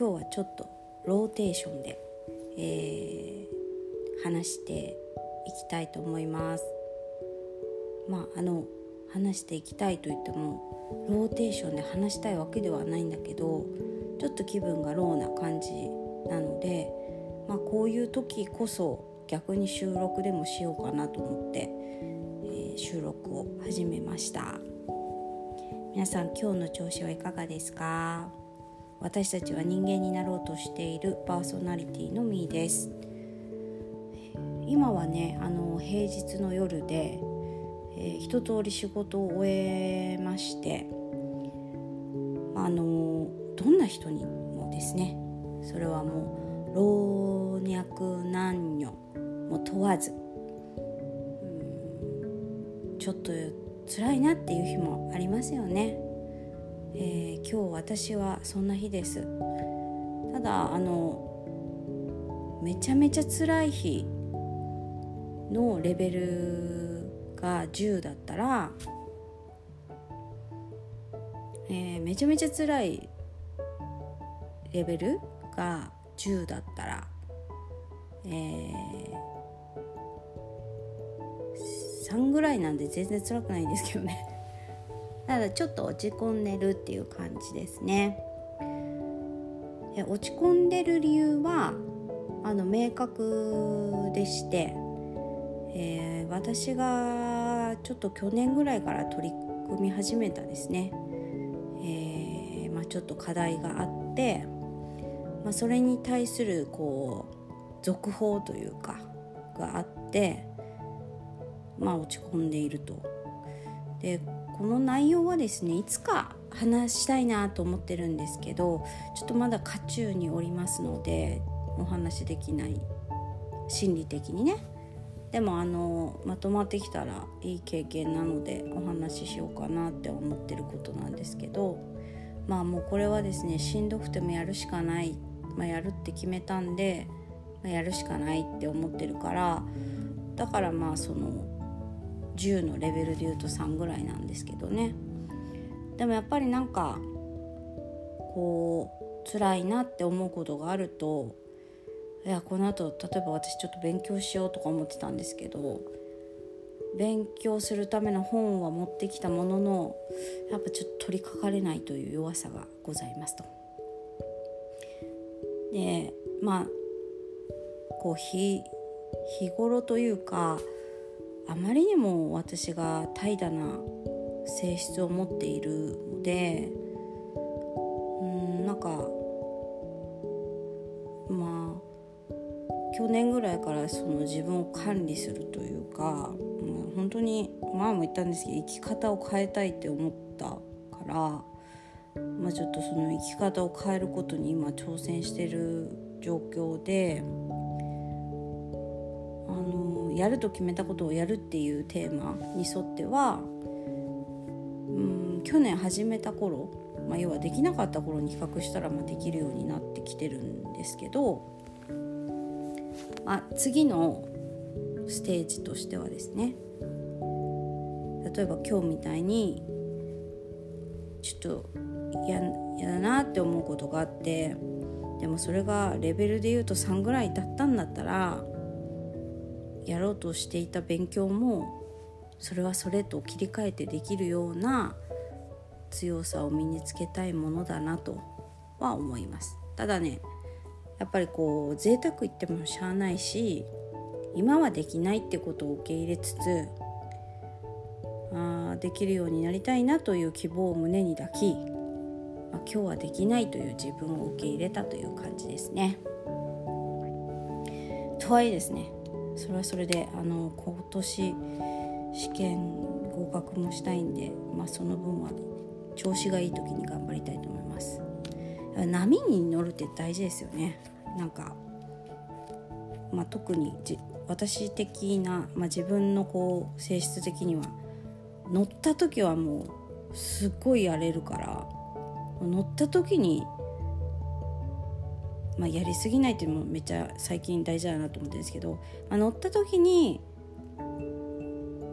今日はちょっとローテンションで、えー、話していきたいと思います。まああの話していきたいと言ってもローテンションで話したいわけではないんだけどちょっと気分がローな感じなので、まあ、こういう時こそ逆に収録でもしようかなと思って、えー、収録を始めました。皆さん今日の調子はいかがですか？私たちは人間になろうとしているパーソナリティのみーです。今はねあの平日の夜でえー、一通り仕事を終えましてあのどんな人にもですねそれはもう老若男女も問わずちょっと辛いなっていう日もありますよね、えー、今日私はそんな日です。ただあのめちゃめちゃ辛い日のレベルが10だったら、えー、めちゃめちゃ辛いレベルが10だったら、えー、3ぐらいなんで全然辛くないんですけどね。ただちょっと落ち込んでるっていう感じですね落ち込んでる理由はあの明確でして、えー、私がちょっと去年ぐらいから取り組み始めたですね、えーまあ、ちょっと課題があって、まあ、それに対するこう続報というかがあって、まあ、落ち込んでいると。でこの内容はですねいつか話したいなと思ってるんですけどちょっとまだ渦中におりますのでお話できない心理的にね。でもあのまとまってきたらいい経験なのでお話ししようかなって思ってることなんですけどまあもうこれはですねしんどくてもやるしかない、まあ、やるって決めたんで、まあ、やるしかないって思ってるからだからまあその10のレベルで言うと3ぐらいなんですけどねでもやっぱりなんかこう辛いなって思うことがあるといやこのあと例えば私ちょっと勉強しようとか思ってたんですけど勉強するための本は持ってきたもののやっぱちょっと取りかかれないという弱さがございますと。でまあこう日日頃というかあまりにも私が怠惰な性質を持っているのでうんなんかまあ去年ぐらいからその自分を管理するというかもう本当に前も言ったんですけど生き方を変えたいって思ったから、まあ、ちょっとその生き方を変えることに今挑戦してる状況でやると決めたことをやるっていうテーマに沿ってはうん去年始めた頃、まあ、要はできなかった頃に比較したらまあできるようになってきてるんですけどあ次のステージとしてはですね例えば今日みたいにちょっと嫌だなって思うことがあってでもそれがレベルで言うと3ぐらいだったんだったらやろうとしていた勉強もそれはそれと切り替えてできるような強さを身につけたいものだなとは思いますただねやっぱりこう贅沢言ってもしゃあないし今はできないってことを受け入れつつあできるようになりたいなという希望を胸に抱き、まあ、今日はできないという自分を受け入れたという感じですね。とはいえですねそれはそれであの今年試験合格もしたいんで、まあ、その分は調子がいい時に頑張りたいと思います。波に乗るって大事ですよねなんか、まあ、特に私的な、まあ、自分のこう性質的には乗った時はもうすっごいやれるから乗った時に、まあ、やりすぎないっていうのもめっちゃ最近大事だなと思ってるんですけど、まあ、乗った時に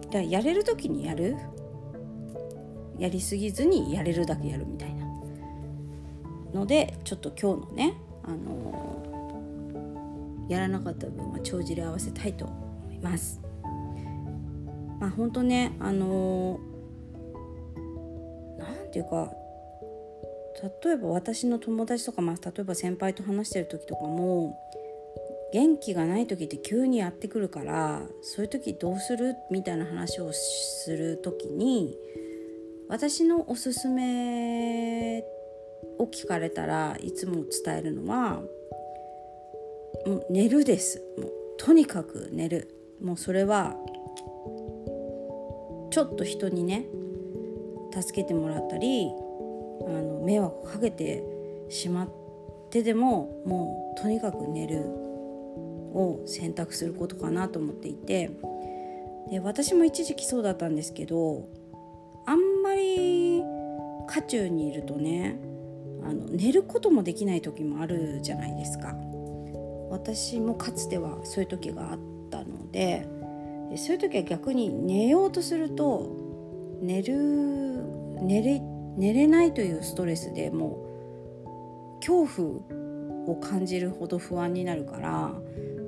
だやれる時にやるやりすぎずにやれるだけやるみたいなのでちょっと今日のねあのやらなかった分は帳尻合わせたいと思います。まあ本当ねあのなんていうか例えば私の友達とか、まあ、例えば先輩と話してる時とかも元気がない時って急にやってくるからそういう時どうする？みたいな話をする時に私のおすすめを聞かれたらいつも伝えるのはもう寝るです。もうとにかく寝る。もうそれはちょっと人にね助けてもらったりあの迷惑かけてしまってでももうとにかく寝るを選択することかなと思っていてで私も一時期そうだったんですけどあんまり渦中にいるとねあの寝ることもできない時もあるじゃないですか。私もかつてはそういう時があったのでそういう時は逆に寝ようとすると寝る寝れ寝れないというストレスでもう恐怖を感じるほど不安になるから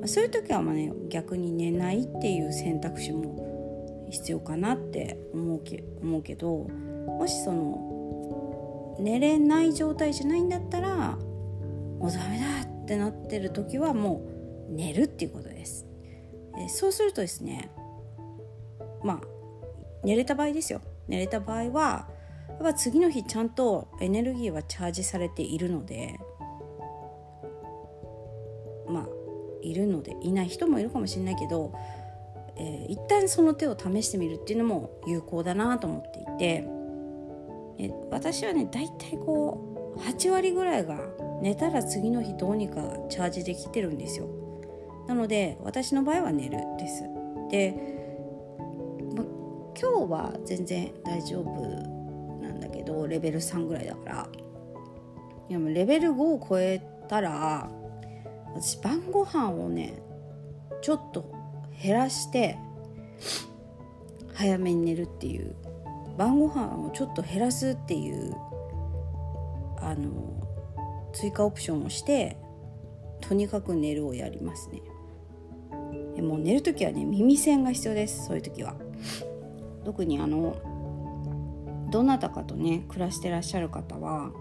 そういう時はまあ、ね、逆に寝ないっていう選択肢も必要かなって思うけ思うけどもしその寝れない状態じゃないんだったらもうダメだってなってる時はもう寝るっていうことです。えそうするとですねまあ寝れた場合ですよ寝れた場合はっぱ次の日ちゃんとエネルギーはチャージされているのでまあいるのでいない人もいるかもしれないけど、えー、一旦その手を試してみるっていうのも有効だなと思っていてえ私はね大体こう8割ぐらいが寝たら次の日どうにかチャージできてるんですよ。なので私の場合は寝るです。で、ま、今日は全然大丈夫だけどレベル3ぐらいだから。いやもレベル5を超えたら私晩ご飯をねちょっと減らして早めに寝るっていう。晩ご飯をちょっと減らすっていうあの追加オプションをしてとにかく寝るをやりますね。でも寝る時はね耳栓が必要ですそういう時は。特にあのどなたかとね暮らしてらっしゃる方は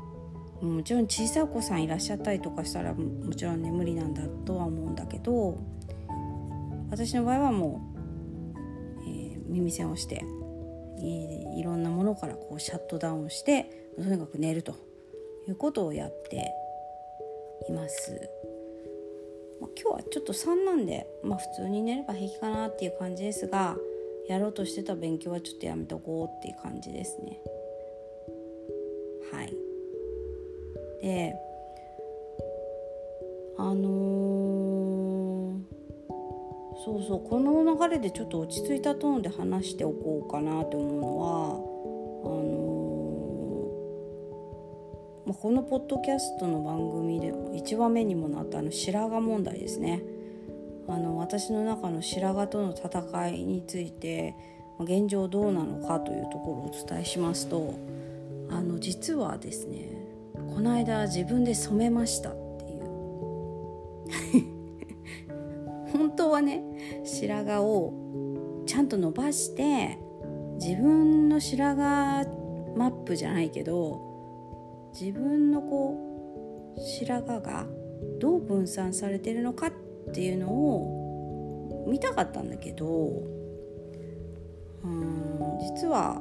もちろん小さいお子さんいらっしゃったりとかしたらもちろんね無理なんだとは思うんだけど私の場合はもう、えー、耳栓をして、えー、いろんなものからこうシャットダウンしてとにかく寝るということをやっています。まあ、今日はちょっと3なんで、まあ、普通に寝れば平気かなっていう感じですがやろうとしてた勉強はちょっとやめとこうっていう感じですね。はい。であのー、そうそうこの流れでちょっと落ち着いたトーンで話しておこうかなと思うのはあのーま、このポッドキャストの番組でも1話目にもなったあの白髪問題ですねあの私の中の白髪との戦いについて現状どうなのかというところをお伝えしますとあの実はですねこの間自分で染めましたっていう。本当はね白髪をちゃんと伸ばして自分の白髪マップじゃないけど自分のこう白髪がどう分散されてるのかってっていうのを見たかったんだけどうん実は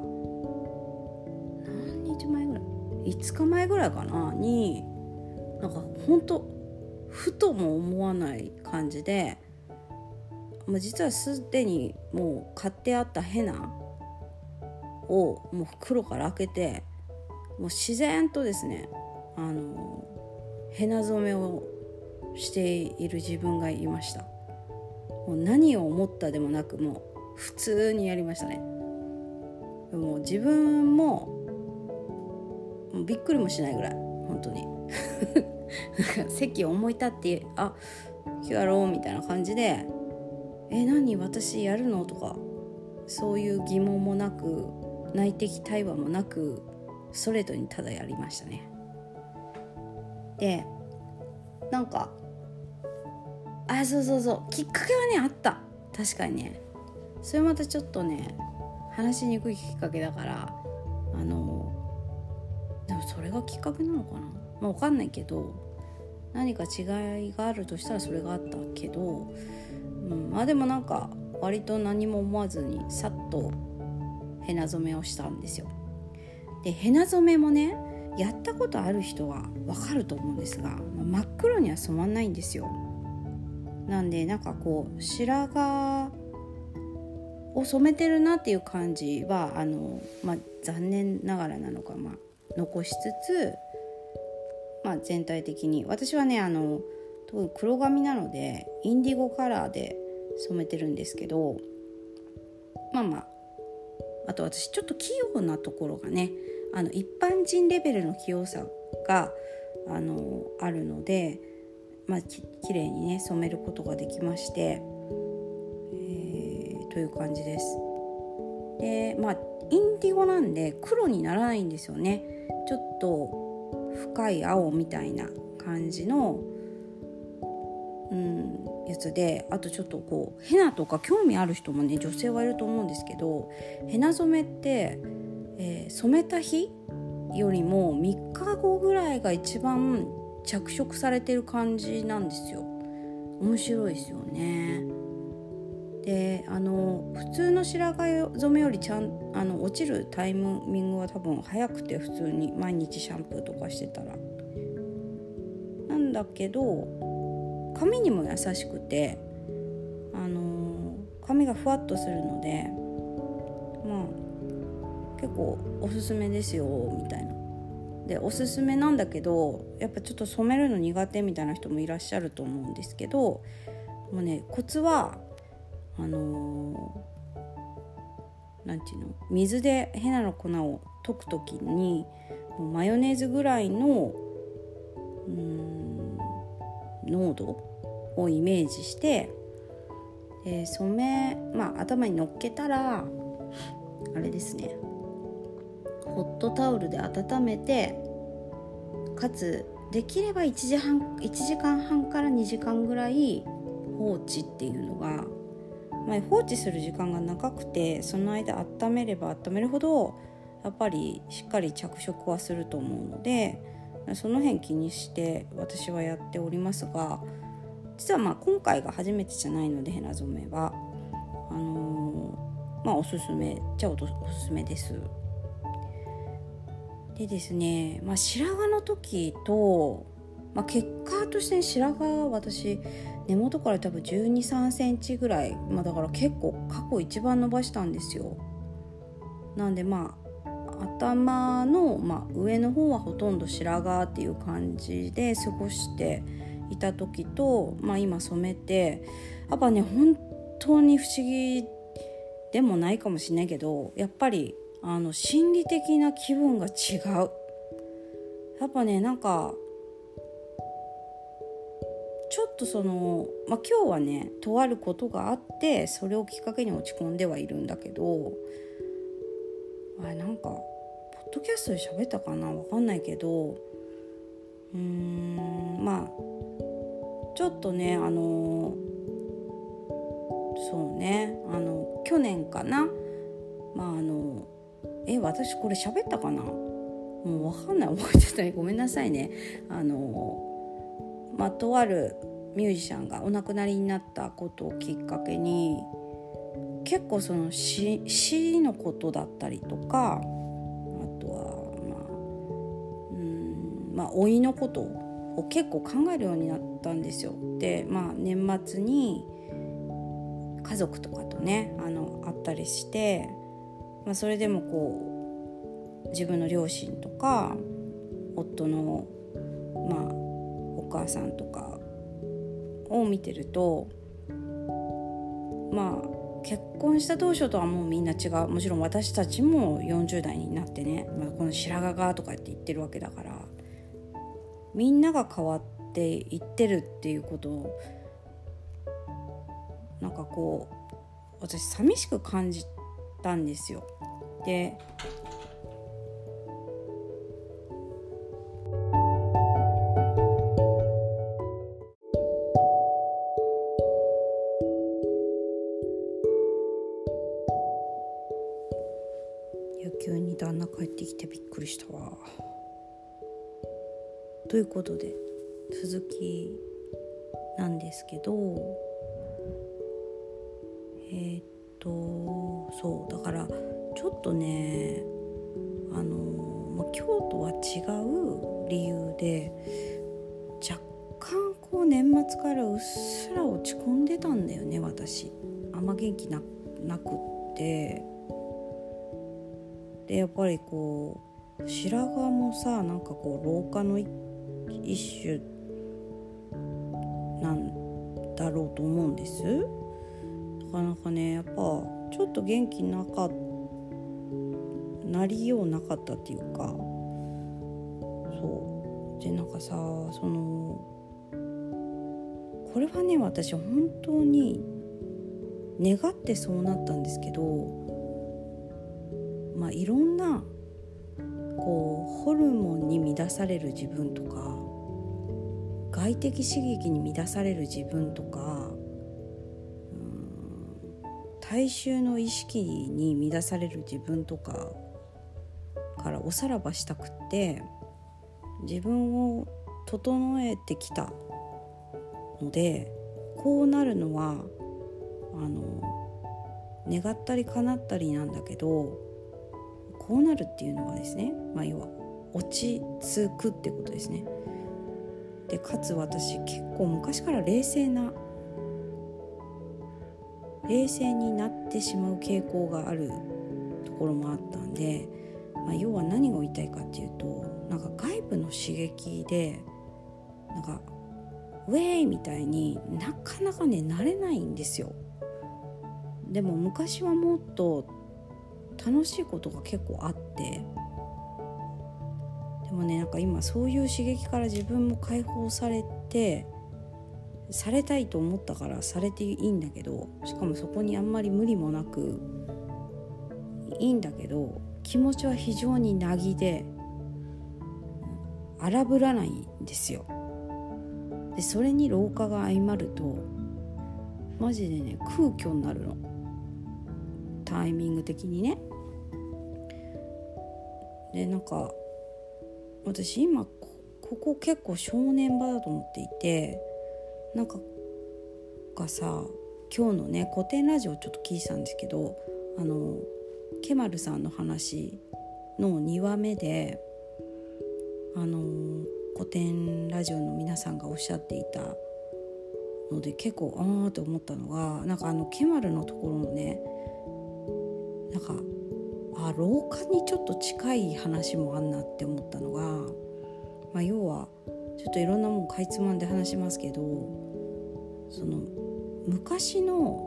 何日前ぐらい？5日前ぐらいかな？になんかほんとふとも思わない感じで、ま、実はすでにもう買ってあったヘナをもう袋から開けてもう自然とですねあのヘナ染めをしている自分がいました。もう何を思ったでもなくもう普通にやりましたね。もう自分ももうびっくりもしないぐらい。本当に。席を思い立ってあ今日やろうみたいな感じで「え何私やるの?」とかそういう疑問もなく内的対話もなくストレートにただやりましたね。でなんかあそうそうそうきっかけはねあった確かにねそれまたちょっとね話しにくいきっかけだからあのでもそれがきっかけなのかな、まあ、分かんないけど何か違いがあるとしたらそれがあったけど、うん、まあでもなんか割と何も思わずにさっとヘナ染めをしたんですよ。でヘナ染めもねやったことある人は分かると思うんですがま真っ黒には染まんないんですよ。なんでなんかこう白髪を染めてるなっていう感じはあの、まあ、残念ながらなのか、まあ、残しつつ、まあ、全体的に私はねあの黒髪なのでインディゴカラーで染めてるんですけどまあまああと私ちょっと器用なところがねあの一般人レベルの器用さがあのあるので、まあ、ききれいにね染めることができまして、えー、という感じです。でまあインディゴなんで黒にならないんですよねちょっと深い青みたいな感じの、うん、やつであとちょっとこうヘナとか興味ある人もね女性はいると思うんですけどヘナ染めって、えー、染めた日よりも3日後ぐらいが一番着色されてる感じなんですよ。面白いですよね。であの普通の白髪染めよりちゃんあの落ちるタイミングは多分早くて普通に毎日シャンプーとかしてたら。なんだけど髪にも優しくて、あの、髪がふわっとするのでまあ結構おすすめですよみたいな。でおすすめなんだけどやっぱちょっと染めるの苦手みたいな人もいらっしゃると思うんですけどもうねコツはあの何、ー、て言うの水でヘナの粉を溶く時にマヨネーズぐらいのうん濃度をイメージして、え、染め、まあ、頭に乗っけたらあれですね。ホットタオルで温めてかつできれば1時半1時間半から2時間ぐらい放置っていうのが、まあ、放置する時間が長くてその間温めれば温めるほどやっぱりしっかり着色はすると思うのでその辺気にして私はやっておりますが実はまあ今回が初めてじゃないのでヘナ染めはあのー、まあおすすめじゃあおすすめです。でですね、まあ、白髪の時と、まあ、結果として白髪は私根元から多分1 2 3センチぐらい、まあ、だから結構過去一番伸ばしたんですよ。なんでまあ頭の、まあ、上の方はほとんど白髪っていう感じで過ごしていた時と、まあ、今染めてやっぱね本当に不思議でもないかもしれないけどやっぱりあの心理的な気分が違う。やっぱねなんかちょっとその、まあ、今日はねとあることがあってそれをきっかけに落ち込んではいるんだけどあれなんかポッドキャストで喋ったかな？分かんないけどうーんまあちょっとねあのそうねあの去年かな？まああのえ私これ喋ったかな？もう分かんない。覚えてない。ごめんなさいね。あのまあとあるミュージシャンがお亡くなりになったことをきっかけに結構その死のことだったりとかあとはまあうんまあ老いのことを結構考えるようになったんですよ。でまあ年末に家族とかとねあの会ったりして、まあ、それでもこう自分の両親とか夫のまあお母さんとかを見てるとまあ結婚した当初とはもうみんな違う。もちろん私たちも40代になってね、まあ、この白髪がとかって言ってるわけだからみんなが変わっていってるっていうことをなんかこう私寂しく感じたんですよ。で急に旦那帰ってきてびっくりしたわ。ということで続きなんですけど元気ななくって。でやっぱりこう白髪もさなんかこう老化の一種なんだろうと思うんです。なかなかねやっぱちょっと元気なかなりようなかったっていうか。そう。でなんかさそのこれはね私本当に願ってそうなったんですけどまあいろんなこうホルモンに乱される自分とか外的刺激に乱される自分とか大衆の意識に乱される自分とかからおさらばしたくって自分を整えてきたのでこうなるのはあの願ったり叶ったりなんだけどこうなるっていうのはですね、まあ、要は落ち着くってことですね。でかつ私結構昔から冷静な冷静になってしまう傾向があるところもあったんで、まあ、要は何が言いたいかっていうとなんか外部の刺激でなんかウェイみたいになかなかね慣れないんですよ。でも昔はもっと楽しいことが結構あってでもねなんか今そういう刺激から自分も解放されてされたいと思ったからされていいんだけどしかもそこにあんまり無理もなくいいんだけど気持ちは非常になぎで荒ぶらないんですよ。でそれに老化が相まるとマジでね空虚になるのタイミング的にね。でなんか私今ここ結構正念場だと思っていてなんかがさ今日のね古典ラジオちょっと聞いてたんですけどあのケマルさんの話の2話目であの古典ラジオの皆さんがおっしゃっていたので結構ああって思ったのがなんかあのケマルのところのねなんかあ老化にちょっと近い話もあんなって思ったのが、まあ、要はちょっといろんなもんかいつまんで話しますけどその昔の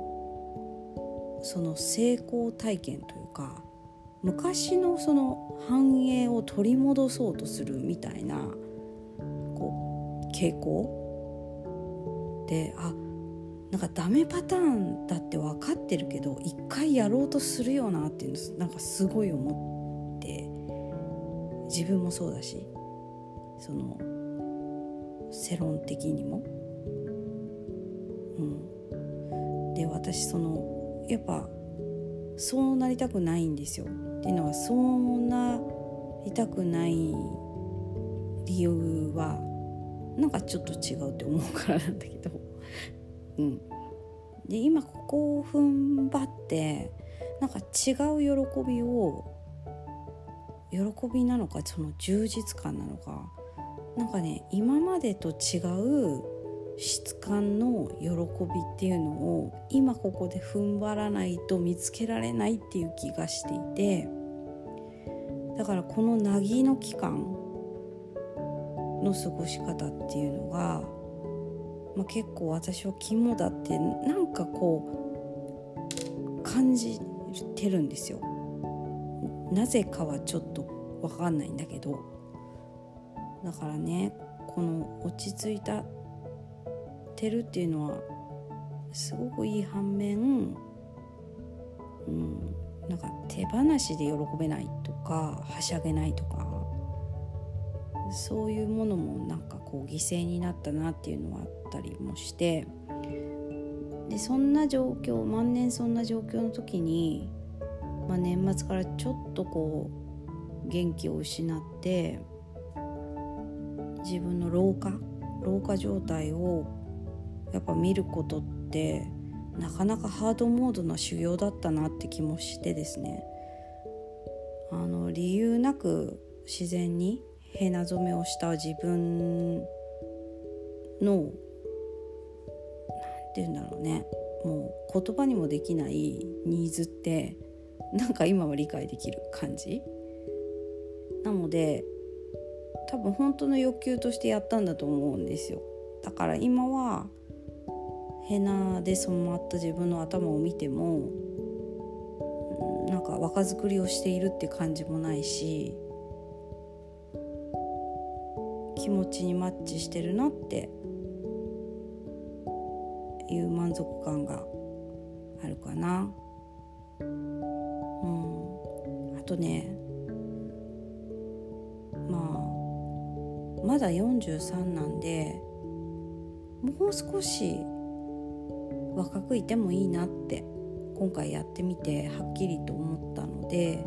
その成功体験というか昔のその繁栄を取り戻そうとするみたいなこう傾向であなんかダメパターンだって分かってるけど一回やろうとするよなっていうのなんかすごい思って自分もそうだしその世論的にも。うん、で私そのやっぱそうなりたくないんですよ。っていうのはそうなりたくない理由はなんかちょっと違うって思うからなんだけど。うん、で今ここを踏ん張ってなんか違う喜びを喜びなのかその充実感なのかなんかね今までと違う質感の喜びっていうのを今ここで踏ん張らないと見つけられないっていう気がしていてだからこのなぎの期間の過ごし方っていうのがまあ、結構私は肝だってなんかこう感じてるんですよ。なぜかはちょっと分かんないんだけどだからねこの落ち着いたてるっていうのはすごくいい反面、うん、なんか手放しで喜べないとかはしゃげないとかそういうものもなんかこう犠牲になったなっていうのはあったりもしてでそんな状況万年そんな状況の時にまあ、年末からちょっとこう元気を失って自分の老化老化状態をやっぱ見ることってなかなかハードモードな修行だったなって気もしてですね。あの理由なく自然にヘナ染めをした自分の何て言うんだろうね。もう言葉にもできないニーズってなんか今は理解できる感じ？なので多分本当の欲求としてやったんだと思うんですよ。だから今はヘナで染まった自分の頭を見てもなんか若作りをしているって感じもないし気持ちにマッチしてるなっていう満足感があるかな。うん、あとねまあまだ43なんでもう少し若くいてもいいなって今回やってみてはっきりと思ったので、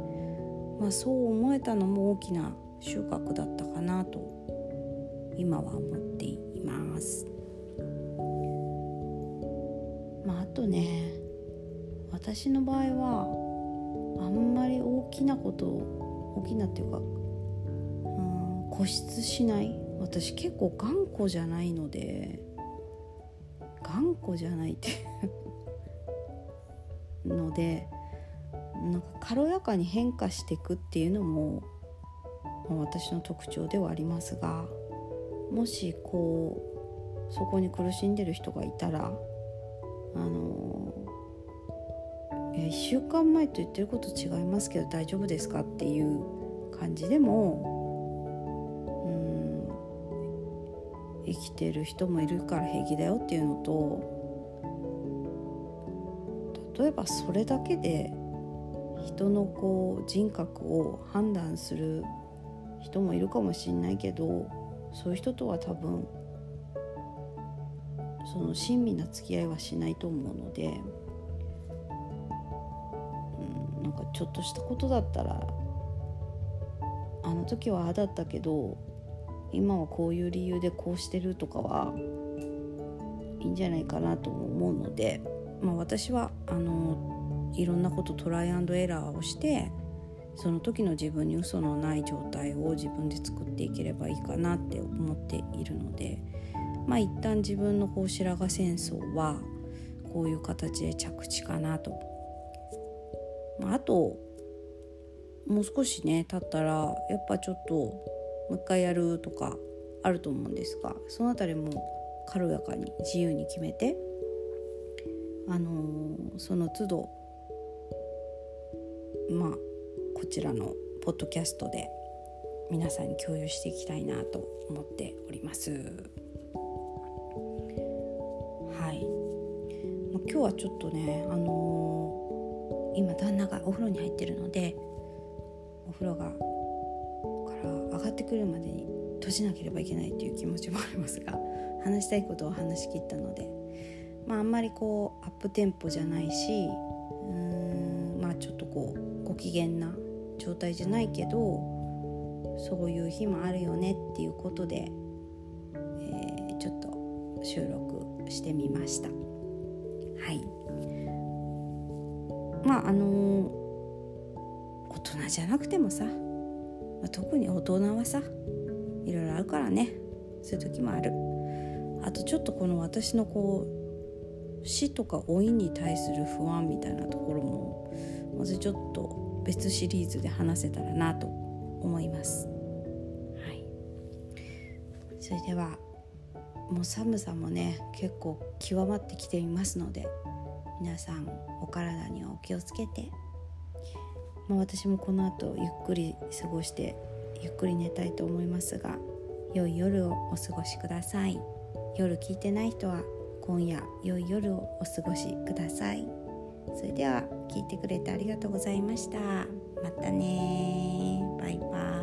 まあ、そう思えたのも大きな収穫だったかなと今は思っています。まあ、あとね私の場合はあんまり大きなこと大きなっていうかうん固執しない私結構頑固じゃないので頑固じゃないっていうのでなんか軽やかに変化していくっていうのも、私の特徴ではありますがもしこうそこに苦しんでる人がいたらあの1週間前と言ってること違いますけど大丈夫ですかっていう感じでもうん生きてる人もいるから平気だよっていうのと例えばそれだけで人のこう人格を判断する人もいるかもしれないけどそういう人とは多分その親身な付き合いはしないと思うので、うん、なんかちょっとしたことだったらあの時はああだったけど今はこういう理由でこうしてるとかはいいんじゃないかなと思うので、まあ、私はあのいろんなことトライアンドエラーをしてその時の自分に嘘のない状態を自分で作っていければいいかなって思っているので。まあ一旦自分のこう白髪戦争はこういう形で着地かなと。まあ、あともう少しね経ったらやっぱちょっともう一回やるとかあると思うんですがその辺りも軽やかに自由に決めてあのー、その都度まあこちらのポッドキャストで皆さんに共有していきたいなと思っております。はい今日はちょっとね、あのー、今旦那がお風呂に入ってるのでお風呂がから上がってくるまでに閉じなければいけないっていう気持ちもありますが話したいことを話し切ったので、まあ、あんまりこうアップテンポじゃないしうーんまあちょっとこうご機嫌な状態じゃないけどそういう日もあるよねっていうことで、えー、ちょっと収録してみました。はい。まああの大人じゃなくてもさ、まあ、特に大人はさいろいろあるからね。そういう時もある。あとちょっとこの私のこう死とか老いに対する不安みたいなところもまずちょっと別シリーズで話せたらなと思います。はい、それではもう寒さもね結構極まってきていますので皆さんお体にはお気をつけて、まあ、私もこの後ゆっくり過ごしてゆっくり寝たいと思いますが良い夜をお過ごしください。夜聞いてない人は今夜良い夜をお過ごしください。それでは聞いてくれてありがとうございました。またねバイバイ。